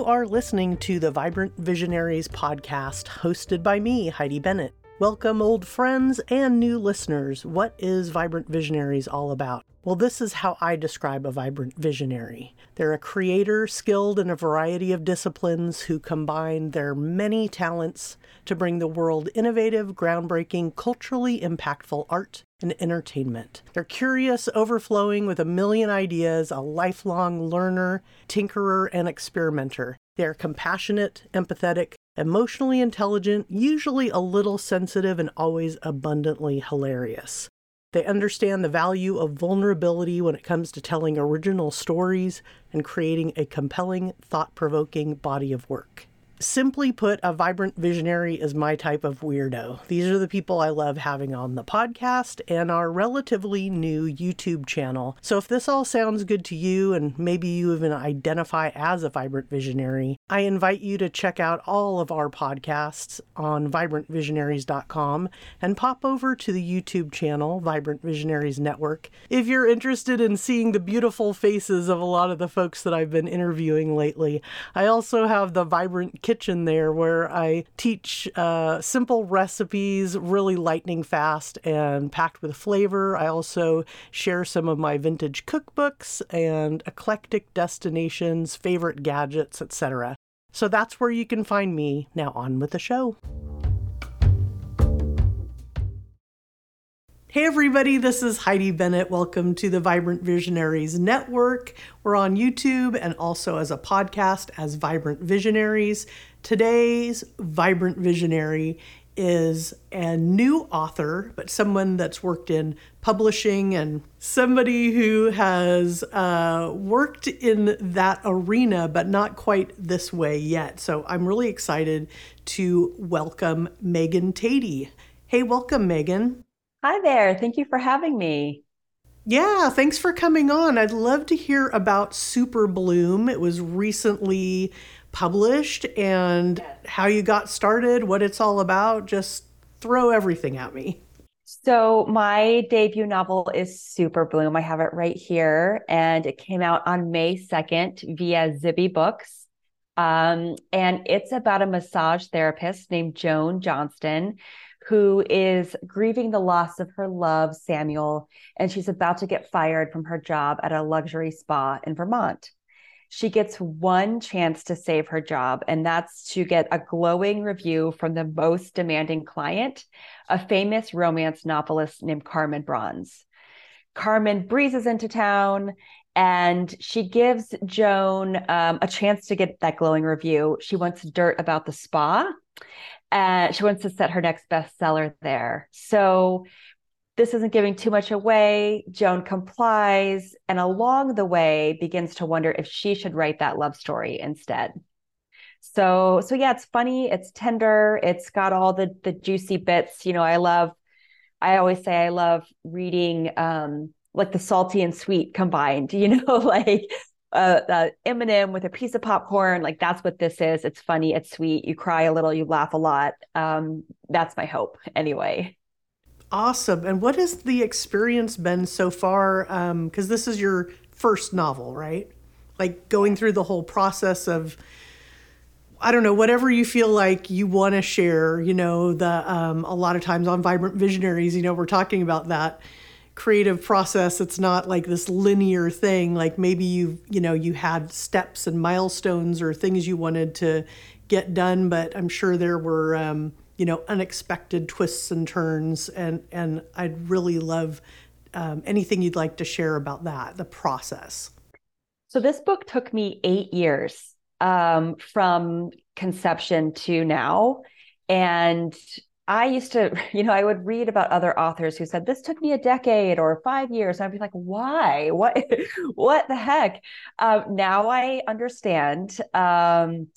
You are listening to the Vibrant Visionaries podcast, hosted by me, Heidi Bennett. Welcome, old friends and new listeners. What is Vibrant Visionaries all about? Well, this is how I describe a vibrant visionary. They're a creator skilled in a variety of disciplines who combine their many talents to bring the world innovative, groundbreaking, culturally impactful art and entertainment. They're curious, overflowing with a million ideas, a lifelong learner, tinkerer, and experimenter. They're compassionate, empathetic, emotionally intelligent, usually a little sensitive, and always abundantly hilarious. They understand the value of vulnerability when it comes to telling original stories and creating a compelling, thought provoking body of work. Simply put, a vibrant visionary is my type of weirdo. These are the people I love having on the podcast and our relatively new YouTube channel. So if this all sounds good to you and maybe you even identify as a vibrant visionary, I invite you to check out all of our podcasts on vibrantvisionaries.com and pop over to the YouTube channel, Vibrant Visionaries Network, if you're interested in seeing the beautiful faces of a lot of the folks that I've been interviewing lately. I also have the Vibrant kitchen there where I teach uh, simple recipes, really lightning fast and packed with flavor. I also share some of my vintage cookbooks and eclectic destinations, favorite gadgets, etc. So that's where you can find me. Now on with the show. Hey, everybody, this is Heidi Bennett. Welcome to the Vibrant Visionaries Network. We're on YouTube and also as a podcast as Vibrant Visionaries. Today's Vibrant Visionary is a new author, but someone that's worked in publishing and somebody who has uh, worked in that arena, but not quite this way yet. So I'm really excited to welcome Megan Tady. Hey, welcome, Megan. Hi there. Thank you for having me. Yeah, thanks for coming on. I'd love to hear about Super Bloom. It was recently published and how you got started, what it's all about. Just throw everything at me. So, my debut novel is Super Bloom. I have it right here, and it came out on May 2nd via Zibby Books. Um, and it's about a massage therapist named Joan Johnston who is grieving the loss of her love, Samuel, and she's about to get fired from her job at a luxury spa in Vermont. She gets one chance to save her job, and that's to get a glowing review from the most demanding client, a famous romance novelist named Carmen Bronze. Carmen breezes into town and she gives Joan um, a chance to get that glowing review. She wants dirt about the spa and she wants to set her next bestseller there. So this isn't giving too much away. Joan complies and along the way begins to wonder if she should write that love story instead. So so yeah, it's funny, it's tender, it's got all the the juicy bits. You know, I love I always say I love reading um like the salty and sweet combined, you know, like uh, uh, M&M with a piece of popcorn. Like that's what this is. It's funny. It's sweet. You cry a little. You laugh a lot. Um, that's my hope, anyway. Awesome. And what has the experience been so far? Because um, this is your first novel, right? Like going through the whole process of, I don't know, whatever you feel like you want to share. You know, the um, a lot of times on Vibrant Visionaries, you know, we're talking about that creative process. It's not like this linear thing like maybe you you know you had steps and milestones or things you wanted to get done but i'm sure there were um, you know unexpected twists and turns and and i'd really love um, anything you'd like to share about that the process. So this book took me eight years um, from conception to now and I used to, you know, I would read about other authors who said this took me a decade or five years, and I'd be like, why? What? what the heck? Uh, now I understand. Um,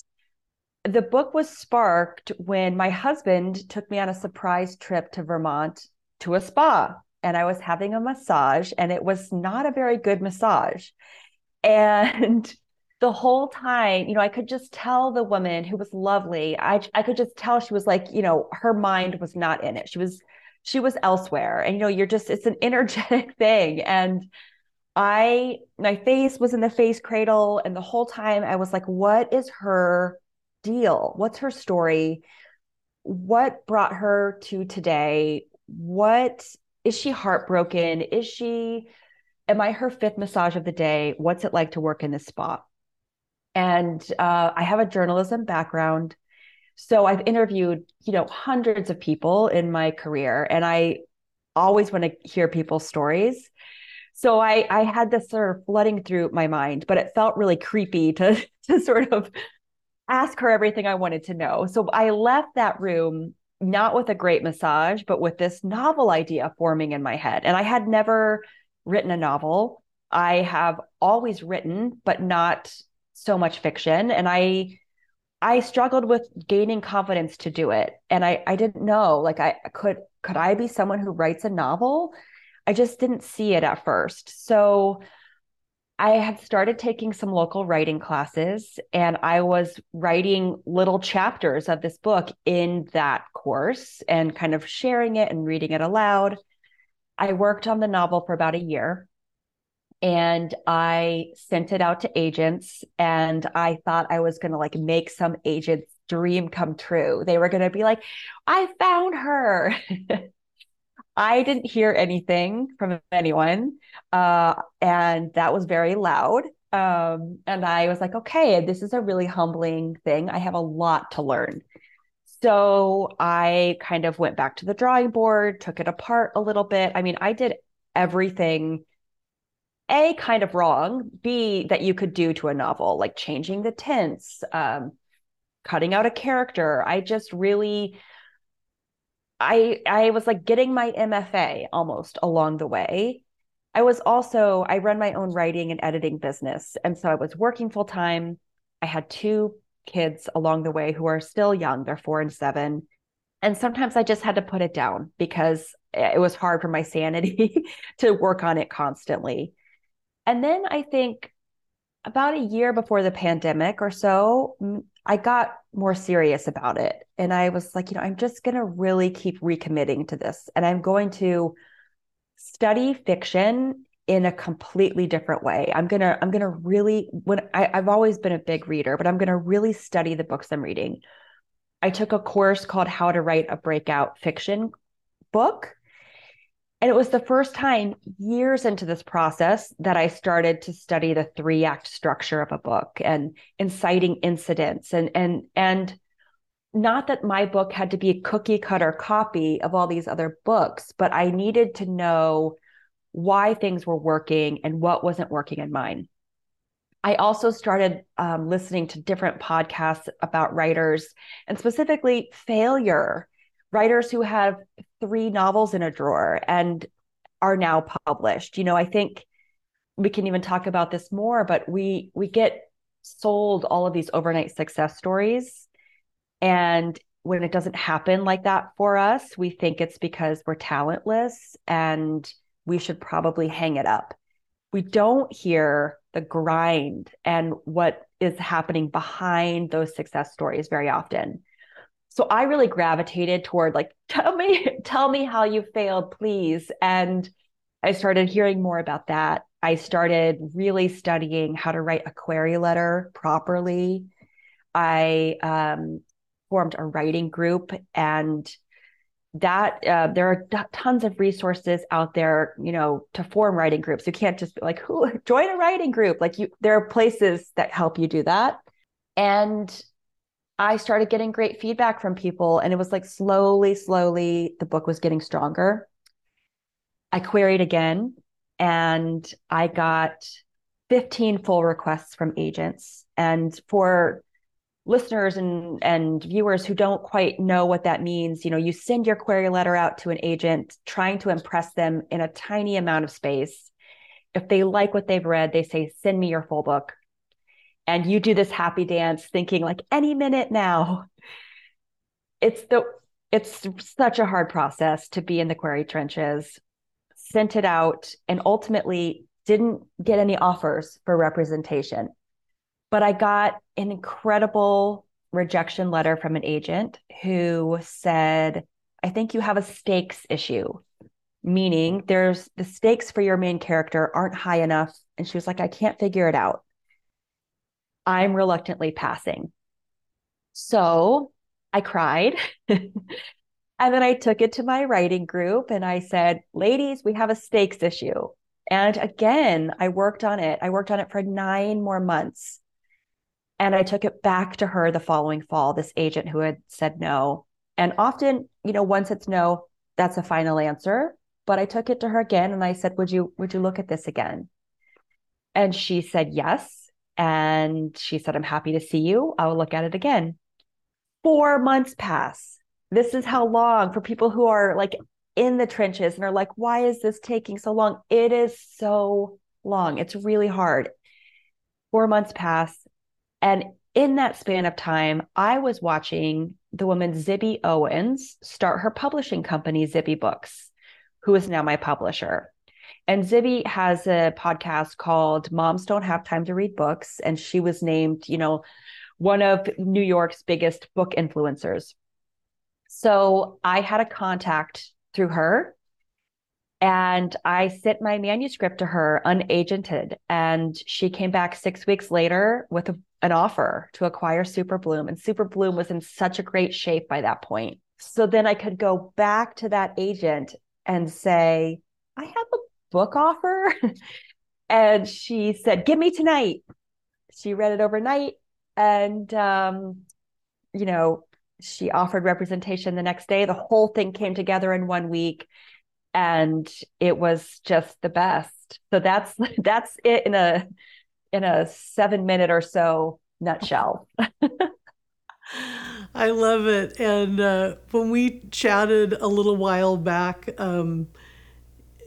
the book was sparked when my husband took me on a surprise trip to Vermont to a spa, and I was having a massage, and it was not a very good massage, and the whole time, you know, I could just tell the woman who was lovely. I I could just tell she was like, you know, her mind was not in it. She was she was elsewhere. And you know, you're just it's an energetic thing and I my face was in the face cradle and the whole time I was like what is her deal? What's her story? What brought her to today? What is she heartbroken? Is she am I her fifth massage of the day? What's it like to work in this spot? And uh, I have a journalism background. So I've interviewed, you know, hundreds of people in my career, and I always want to hear people's stories. So I I had this sort of flooding through my mind, but it felt really creepy to to sort of ask her everything I wanted to know. So I left that room not with a great massage, but with this novel idea forming in my head. And I had never written a novel. I have always written, but not so much fiction. And I I struggled with gaining confidence to do it. And I I didn't know like I could could I be someone who writes a novel? I just didn't see it at first. So I had started taking some local writing classes and I was writing little chapters of this book in that course and kind of sharing it and reading it aloud. I worked on the novel for about a year and I sent it out to agents and I thought I was going to like make some agent's dream come true. They were going to be like, I found her. I didn't hear anything from anyone. Uh, and that was very loud. Um, and I was like, okay, this is a really humbling thing. I have a lot to learn. So I kind of went back to the drawing board, took it apart a little bit. I mean, I did everything a kind of wrong b that you could do to a novel like changing the tints um, cutting out a character i just really I I was like getting my MFA almost along the way. I was also I run my own writing and editing business and so I was working full time. I had two kids along the way who are still young, they're 4 and 7. And sometimes I just had to put it down because it was hard for my sanity to work on it constantly. And then I think about a year before the pandemic or so, I got more serious about it. And I was like, you know, I'm just going to really keep recommitting to this. And I'm going to study fiction in a completely different way. I'm going to, I'm going to really, when I, I've always been a big reader, but I'm going to really study the books I'm reading. I took a course called How to Write a Breakout Fiction Book. And it was the first time years into this process that I started to study the three act structure of a book and inciting incidents and and and not that my book had to be a cookie cutter copy of all these other books, but I needed to know why things were working and what wasn't working in mine. I also started um, listening to different podcasts about writers and specifically failure writers who have three novels in a drawer and are now published. You know, I think we can even talk about this more, but we we get sold all of these overnight success stories and when it doesn't happen like that for us, we think it's because we're talentless and we should probably hang it up. We don't hear the grind and what is happening behind those success stories very often so i really gravitated toward like tell me tell me how you failed please. And i started hearing more about that. I started really studying how to write a query letter properly. I um, formed a writing group and that uh, there are d- tons of resources out there you know to form writing groups. You can't just be like who join a writing group. Like you there are places that help you do that. And I started getting great feedback from people, and it was like slowly, slowly, the book was getting stronger. I queried again, and I got 15 full requests from agents. And for listeners and and viewers who don't quite know what that means, you know, you send your query letter out to an agent trying to impress them in a tiny amount of space. If they like what they've read, they say, "Send me your full book." And you do this happy dance thinking like any minute now it's the it's such a hard process to be in the query trenches sent it out and ultimately didn't get any offers for representation but i got an incredible rejection letter from an agent who said i think you have a stakes issue meaning there's the stakes for your main character aren't high enough. And she was like, I can't figure it out. I'm reluctantly passing. So I cried. and then I took it to my writing group and I said, ladies, we have a stakes issue. And again, I worked on it. I worked on it for nine more months. And I took it back to her the following fall, this agent who had said no. And often, you know, once it's no, that's a final answer. But I took it to her again and I said, Would you would you look at this again? And she said yes. And she said, I'm happy to see you. I'll look at it again. Four months pass. This is how long for people who are like in the trenches and are like, why is this taking so long? It is so long. It's really hard. Four months pass. And in that span of time, I was watching the woman Zibby Owens start her publishing company, Zibby Books, who is now my publisher. And Zibby has a podcast called Moms Don't Have Time to Read Books. And she was named, you know, one of New York's biggest book influencers. So I had a contact through her and I sent my manuscript to her unagented. And she came back six weeks later with a, an offer to acquire Super Bloom. And Super Bloom was in such a great shape by that point. So then I could go back to that agent and say, book offer. and she said, Give me tonight. She read it overnight. And, um, you know, she offered representation the next day. The whole thing came together in one week and it was just the best. So that's that's it in a in a 7 minute or so nutshell. I love it. And uh, when we chatted a little while back, um,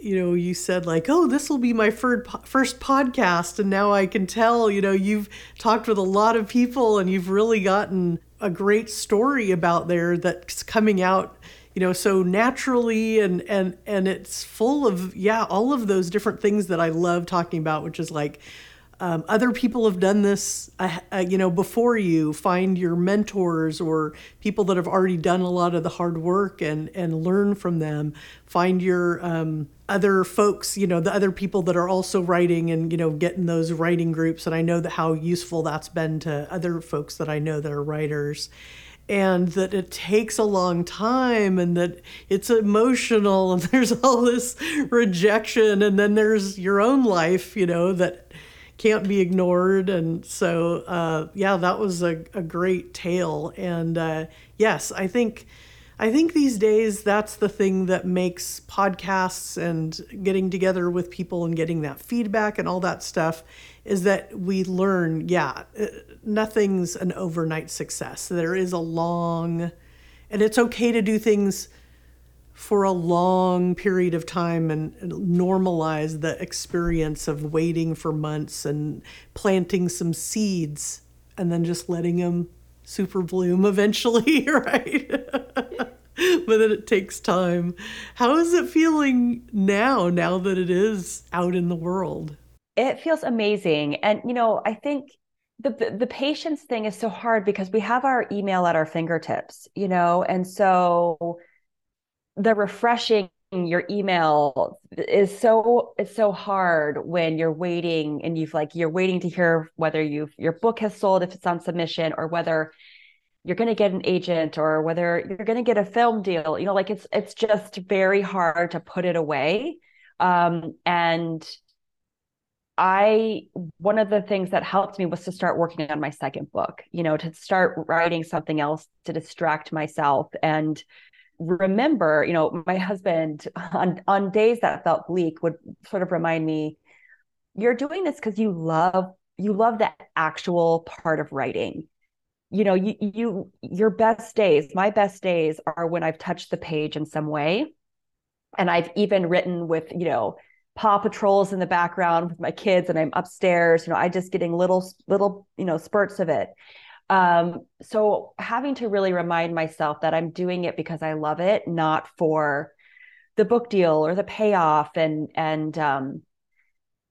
you know, you said like, "Oh, this will be my first first podcast," and now I can tell, you know, you've talked with a lot of people and you've really gotten a great story about there that's coming out, you know, so naturally and and and it's full of yeah, all of those different things that I love talking about, which is like um, other people have done this, uh, uh, you know, before you. Find your mentors or people that have already done a lot of the hard work and and learn from them. Find your um, other folks, you know, the other people that are also writing and you know getting those writing groups. And I know that how useful that's been to other folks that I know that are writers and that it takes a long time and that it's emotional and there's all this rejection and then there's your own life you know that can't be ignored. And so, uh, yeah, that was a, a great tale. And uh, yes, I think. I think these days that's the thing that makes podcasts and getting together with people and getting that feedback and all that stuff is that we learn, yeah, uh, nothing's an overnight success. There is a long, and it's okay to do things for a long period of time and normalize the experience of waiting for months and planting some seeds and then just letting them super bloom eventually, right? but then it takes time. How is it feeling now, now that it is out in the world? It feels amazing. And, you know, I think the, the, the patience thing is so hard because we have our email at our fingertips, you know, and so the refreshing your email is so it's so hard when you're waiting and you've like you're waiting to hear whether you your book has sold if it's on submission or whether you're going to get an agent or whether you're going to get a film deal. You know like it's it's just very hard to put it away. Um, and i one of the things that helped me was to start working on my second book you know to start writing something else to distract myself. And remember, you know, my husband on on days that felt bleak would sort of remind me, you're doing this because you love you love that actual part of writing. You know, you you your best days, my best days are when I've touched the page in some way. And I've even written with, you know, Paw Patrols in the background with my kids, and I'm upstairs. You know, I just getting little little you know spurts of it. Um, so having to really remind myself that I'm doing it because I love it, not for the book deal or the payoff and and um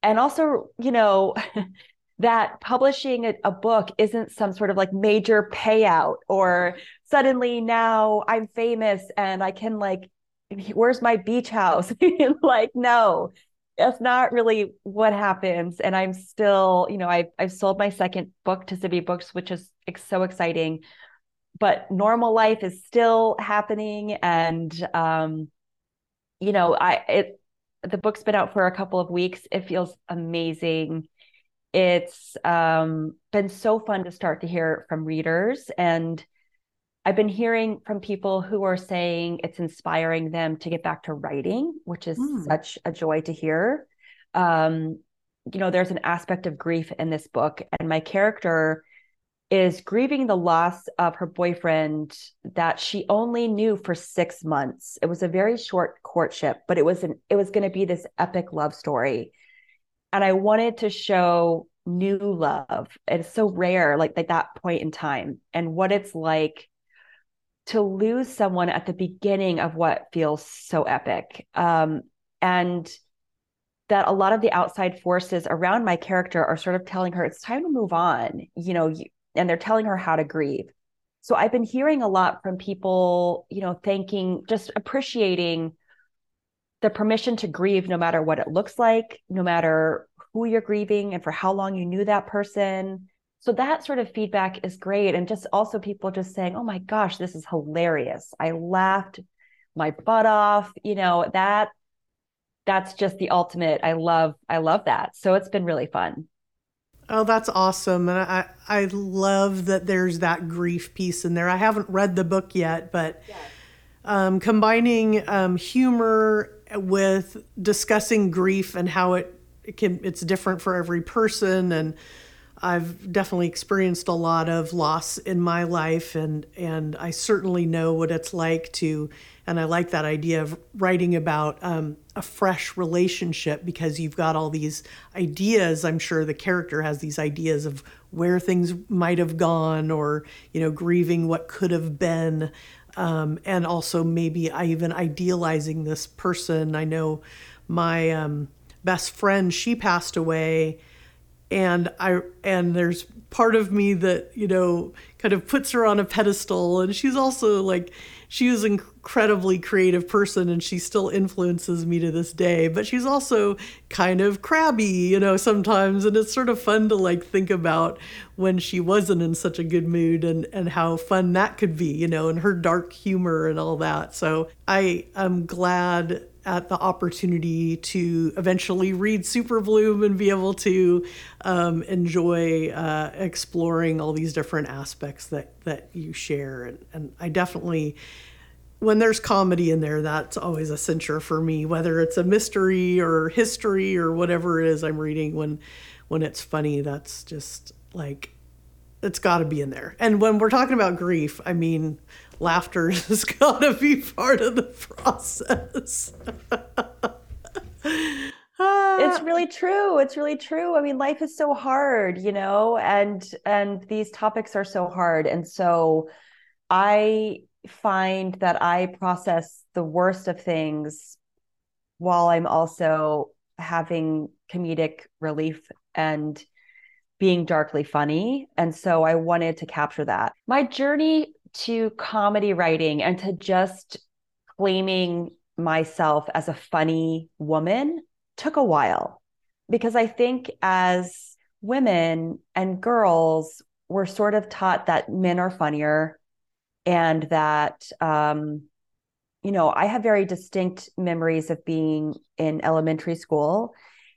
and also, you know, that publishing a, a, book isn't some sort of like major payout or suddenly now I'm famous and I can like where's my beach house? like, no, that's not really what happens. And I'm still, you know, I've I've sold my second book to Zibby Books, which is so exciting. But normal life is still happening, and um, you know, I it the book's been out for a couple of weeks. It feels amazing. It's um, been so fun to start to hear from readers and I've been hearing from people who are saying it's inspiring them to get back to writing, which is mm. such a joy to hear. Um, you know, there's an aspect of grief in this book, and my character is grieving the loss of her boyfriend that she only knew for six months. It was a very short courtship, but it was an it was going to be this epic love story, and I wanted to show new love. It's so rare, like at that point in time, and what it's like to lose someone at the beginning of what feels so epic. Um, and that a lot of the outside forces around my character are sort of telling her it's time to move on, you know, and they're telling her how to grieve. So I've been hearing a lot from people, you know, thanking, just appreciating the permission to grieve no matter what it looks like, no matter who you're grieving and for how long you knew that person so that sort of feedback is great. And just also people just saying oh my gosh this is hilarious. I laughed my butt off you know that that's just the ultimate i love i love that. So it's been really fun. Oh that's awesome. And i i love that there's that grief piece in there. I haven't read the book yet but um, combining um, humor with discussing grief and how it, it can it's different for every person and I've definitely experienced a lot of loss in my life and and I certainly know what it's like to and I like that idea of writing about um, a fresh relationship because you've got all these ideas. I'm sure the character has these ideas of where things might have gone or you know grieving what could have been um, and also maybe I even idealizing this person. I know my um, best friend she passed away and I and there's part of me that you know kind of puts her on a pedestal and she's also like she was an incredibly creative person and she still influences me to this day but she's also kind of crabby you know sometimes and it's sort of fun to like think about when she wasn't in such a good mood and and how fun that could be you know and her dark humor and all that so i i'm glad at the opportunity to eventually read Super Bloom and be able to um, enjoy uh, exploring all these different aspects that that you share. And, and I definitely, when there's comedy in there, that's always a cincher for me. Whether it's a mystery or history or whatever it is I'm reading, when when it's funny, that's just like it's got to be in there. And when we're talking about grief, I mean laughter has got to be part of the process. it's really true it's really true. I mean life is so hard you know and and these topics are so hard. And so i find that i process the worst of things while i'm also having comedic relief and being darkly funny. And so i wanted to capture that. My journey to comedy writing and to just claiming myself as a funny woman took a while. Because I think as women and girls, we're sort of taught that men are funnier and that, um, you know, I have very distinct memories of being in elementary school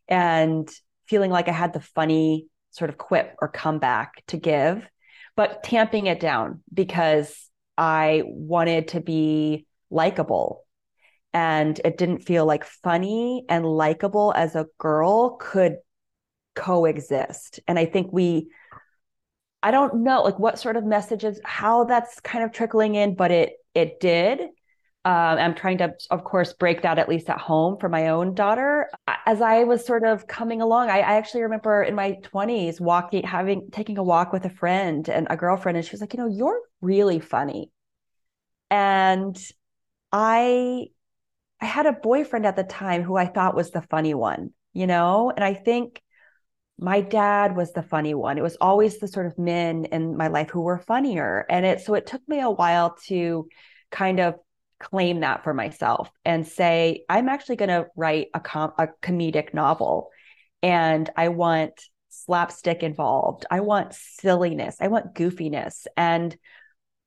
and feeling like I had the funny sort of quip or comeback to give but tamping it down because I wanted to be likable. And it didn't feel like funny and likable as a girl could coexist. And I think we, I don't know like what sort of messages, how that's kind of trickling in, but it it did. Um, I'm trying to, of course, break that at least at home for my own daughter. As I was sort of coming along, I, I, actually remember in my 20s walking, having taking a walk with a friend and a girlfriend, and she was like, "You know, you're really funny." And I, I had a boyfriend at the time who I thought was the funny one, you know, and I think my dad was the funny one. It was always the sort of men in my life who were funnier, and it so it took me a while to kind of claim that for myself and say, I'm actually going to write a, com- a comedic novel and I want slapstick involved. I want silliness. I want goofiness. And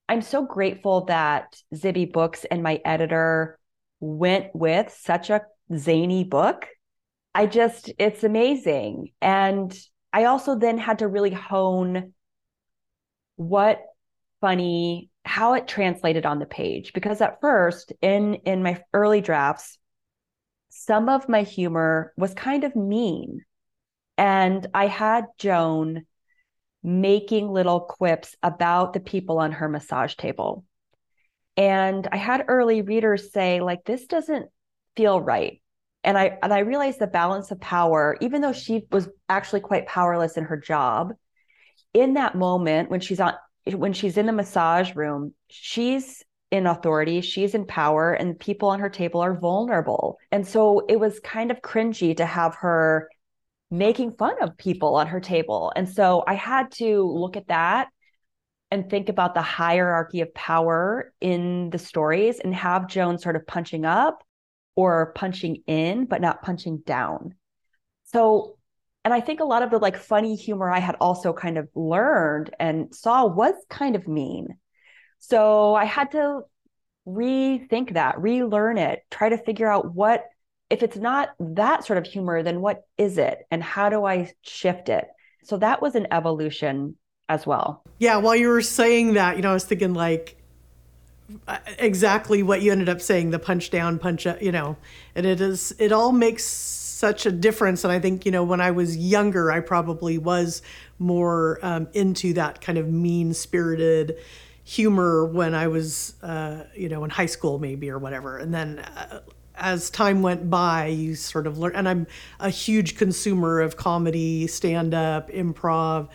I'm so grateful that Zibby Books and my editor went with such a zany book. I just, it's amazing. And I also then had to really hone what funny how it translated on the page because at first in in my early drafts some of my humor was kind of mean. And i had joan making little quips about the people on her massage table. And i had early readers say like this doesn't feel right. And i and i realized the balance of power even though she was actually quite powerless in her job in that moment when she's on when she's in the massage room, she's in authority, she's in power, and people on her table are vulnerable. And so it was kind of cringy to have her making fun of people on her table. And so I had to look at that and think about the hierarchy of power in the stories and have Joan sort of punching up or punching in, but not punching down. So and I think a lot of the like funny humor I had also kind of learned and saw was kind of mean. So I had to rethink that, relearn it, try to figure out what, if it's not that sort of humor, then what is it? And how do I shift it? So that was an evolution as well. Yeah. While you were saying that, you know, I was thinking like, uh, exactly what you ended up saying the punch down punch up you know and it is it all makes such a difference. And I think, you know, when I was younger, I probably was more um, into that kind of mean spirited humor when I was, uh, you know, in high school maybe or whatever. And then uh, as time went by, you sort of learn. And I'm a huge consumer of comedy, stand up, improv,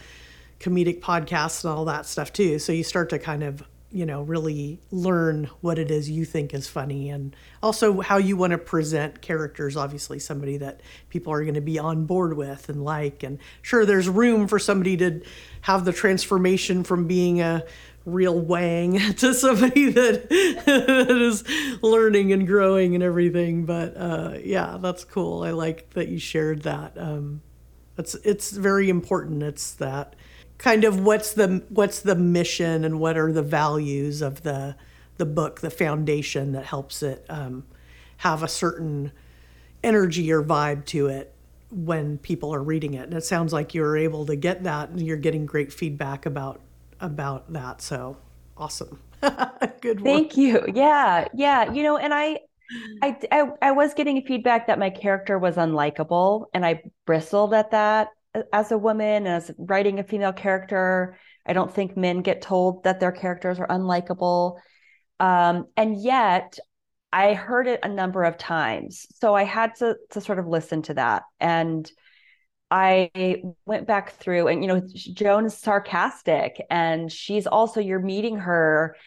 comedic podcasts, and all that stuff too. So you start to kind of you know really learn what it is you think is funny and also how you want to present characters obviously somebody that people are going to be on board with and like and sure there's room for somebody to have the transformation from being a real wang to somebody that, that is learning and growing and everything but uh, yeah that's cool. I like that you shared that. Um, it's it's very important it's that kind of what's the what's the mission and what are the values of the the book, the foundation that helps it um, have a certain energy or vibe to it when people are reading it. And it sounds like you're able to get that, and you're getting great feedback about about that. So awesome, good. Thank you. Yeah, yeah. You know, and I, I, I, I was getting feedback that my character was unlikable, and I bristled at that as a woman as writing a female character i don't think men get told that their characters are unlikable. Um, and yet i heard it a number of times. So i had to to sort of listen to that. And i went back through and you know joan's sarcastic and she's also you're meeting her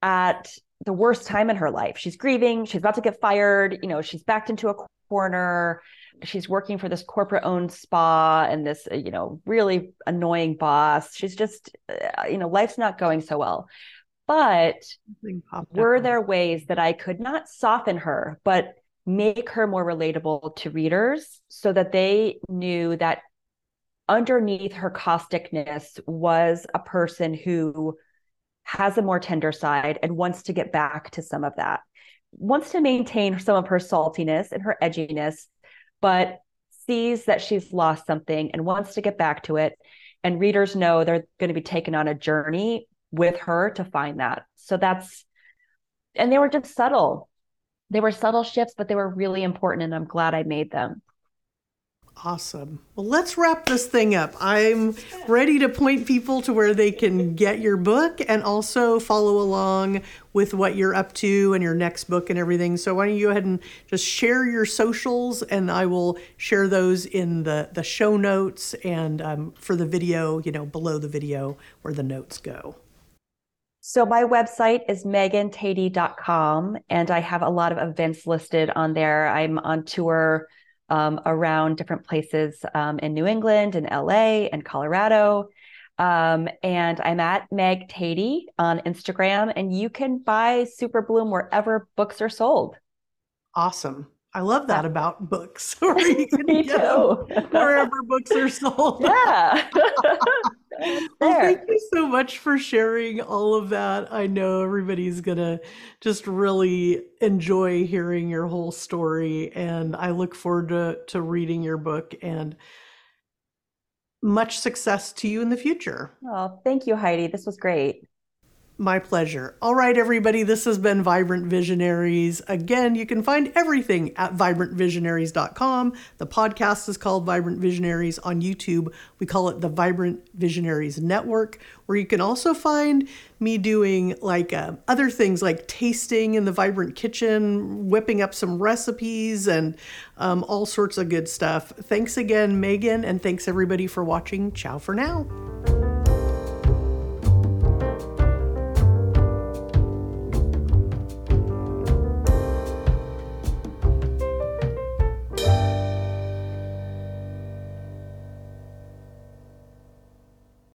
at the worst time in her life. She's grieving she's about to get fired you know she's backed into a corner she's working for this corporate owned spa and this uh, you know really annoying boss. She's just uh, you know life's not going so well. But were there ways that i could not soften her but make her more relatable to readers so that they knew that underneath her causticness was a person who has a more tender side and wants to get back to some of that wants to maintain some of her saltiness and her edginess but sees that she's lost something and wants to get back to it. And readers know they're going to be taken on a journey with her to find that. So that's, and they were just subtle. They were subtle shifts, but they were really important. And I'm glad I made them. Awesome. Well, let's wrap this thing up. I'm ready to point people to where they can get your book and also follow along with what you're up to and your next book and everything. So why don't you go ahead and just share your socials and I will share those in the, the show notes and um, for the video, you know, below the video where the notes go. So my website is megantady.com and I have a lot of events listed on there. I'm on tour um, around different places um, in New England and LA and Colorado. Um, and I'm at Meg Tady on Instagram, and you can buy Super Bloom wherever books are sold. Awesome. I love that about books, you can get them wherever books are sold. Yeah. well, thank you so much for sharing all of that. I know everybody's gonna just really enjoy hearing your whole story, and I look forward to to reading your book and much success to you in the future. Oh, thank you, Heidi. This was great. My pleasure. All right, everybody, this has been Vibrant Visionaries. Again, you can find everything at vibrantvisionaries.com. The podcast is called Vibrant Visionaries on YouTube. We call it the Vibrant Visionaries Network, where you can also find me doing like uh, other things like tasting in the Vibrant Kitchen, whipping up some recipes, and um, all sorts of good stuff. Thanks again, Megan, and thanks everybody for watching. Ciao for now.